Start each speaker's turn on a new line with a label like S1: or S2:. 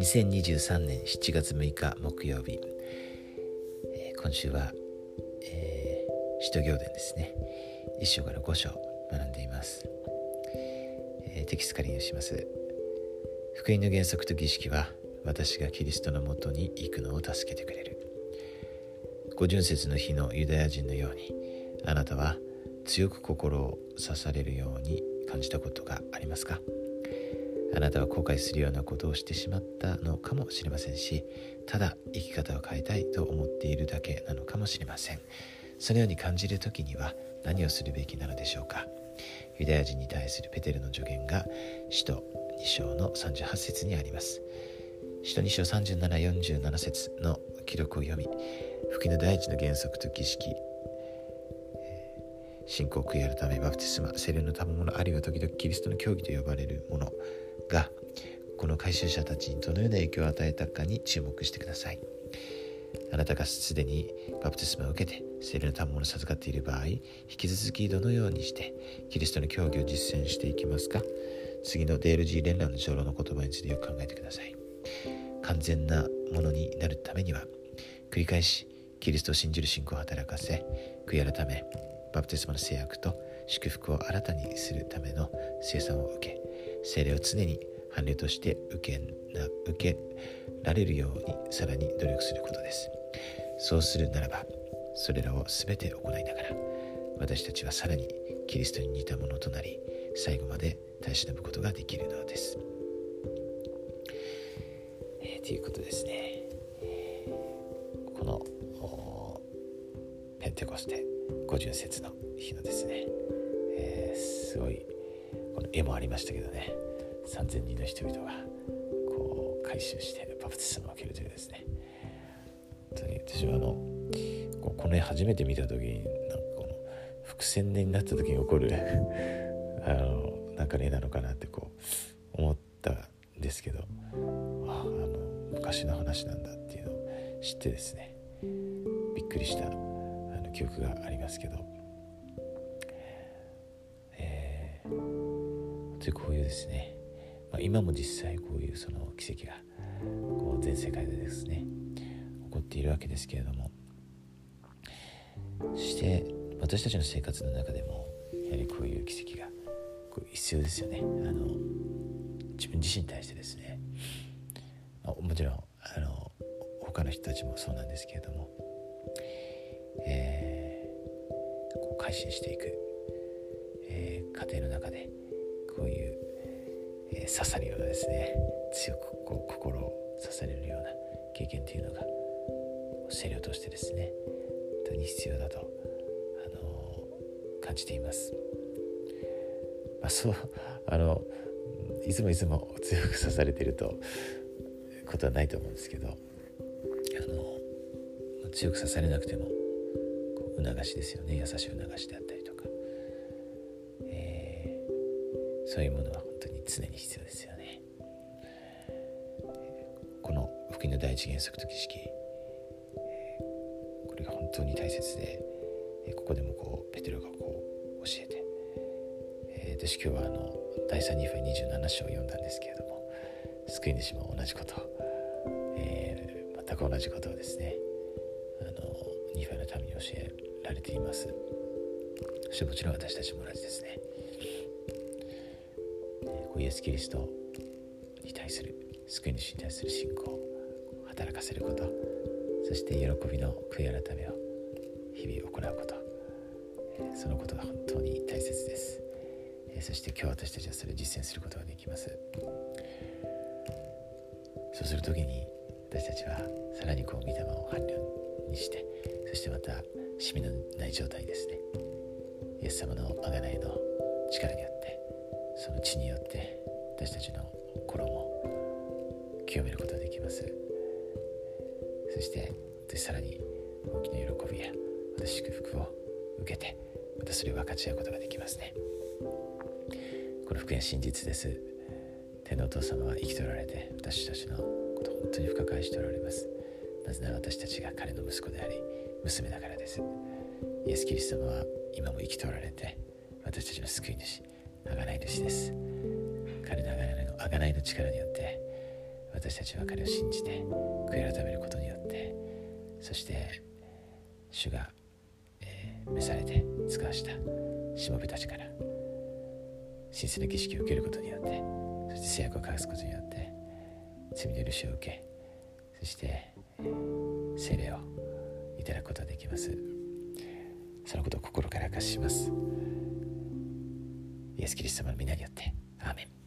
S1: 2023年7月6日木曜日、えー、今週は、えー、使徒行伝ですね。1章から5章学んでいます、えー、テキストから引用します。福音の原則と儀式は私がキリストのもとに行くのを助けてくれる。五巡節の日のユダヤ人のようにあなたは強く心を刺されるように感じたことがありますか？あなたは後悔するようなことをしてしまったのかもしれませんし、ただ生き方を変えたいと思っているだけなのかもしれません。そのように感じる時には何をするべきなのでしょうか。ユダヤ人に対するペテルの助言が使徒2章の38節にあります。使徒2章37、47節の記録を読み、福音の第一の原則と儀式、信仰を悔い改めバプテスマ聖霊の賜物あるいは時々キリストの教義と呼ばれるものがこの回収者たちにどのような影響を与えたかに注目してください。あなたがすでにバプテスマを受けて聖霊の賜物を授かっている場合引き続きどのようにしてキリストの教義を実践していきますか？次のデール G 連絡の長老の言葉についてよく考えてください。完全なものになるためには繰り返しキリストを信じる信仰を働かせ悔い改めバプテスマの制約と祝福を新たにするための生産を受け精霊を常に伴侶として受けな受けられるようにさらに努力することです。そうするならばそれらを全て行いながら私たちはさらにキリストに似たものとなり最後まで耐え忍ぶことができるのです、ペンテコステ五巡節の日のですね、えー、すごいこの絵もありましたけどね。3,000人の人々がこう回収してパプテスマを受けるというですね。本当に私はあのこの絵初めて見た時になんかこの伏線になった時に起こる あのなんか絵なのかなってこう思ったんですけどああの昔の話なんだっていうのを知ってですねびっくりした記憶がありますけど、えー、こういうですね。まあ、今も実際こういうその奇跡がこう全世界でですね起こっているわけですけれども。そして私たちの生活の中でもやはりこういう奇跡がこう必要ですよね。あの自分自身に対してですね、まあ、もちろんあの他の人たちもそうなんですけれども、ー、こう改心していく、えー、家庭の中でこういうえ刺さるようなですね強くこう心を刺されるような経験というのが聖霊としてですね本当に必要だと、あのー、感じています。まあ、そうあのいつもいつも強く刺されてるとことはないと思うんですけどあの強く刺されなくても促しですよね。優しい促しであったりとか、えー、そういうものは本当に常に必要ですよね。この福音の第一原則と儀式。これが本当に大切でここでもこうペテロがこう教えて。私今日はあの第3ニフ27章を読んだんですけれども救い主も同じこと、えー、全く同じことをですねあのニファのために教えられています。そしてもちろん私たちも同じですね。イエス・キリストに対する救い主に対する信仰を働かせることそして喜びの悔い改めを日々行うこと。そのことが本当に大切です。そして今日私たちはそれを実践することができます。そうする時に私たちはさらにこう御霊を伴侶にしてそしてまたしみのない状態ですね。イエス様の贖いの力によってその血によって私たちの心も清めることができます。そしてさらに大きな喜びやまた祝福を受けてまたそれを分かち合うことができますね。この福音は真実です。天のお父様は生きておられて私たちのことを本当に深く愛しておられます。なぜなら私たちが彼の息子であり娘だからです。イエス・キリスト様は今も生きておられて私たちの救い主贖い主です。彼の贖いの力によって私たちは彼を信じて悔い改めることによってそして主が、えー、召されて使わしたしもべたちから神聖な儀式を受けることによってそして制約を交わすことによって罪の許しを受けそして、えー、聖霊をいただくことができます。そのことを心から明かしします。イエス・キリスト様の皆によって。アーメン。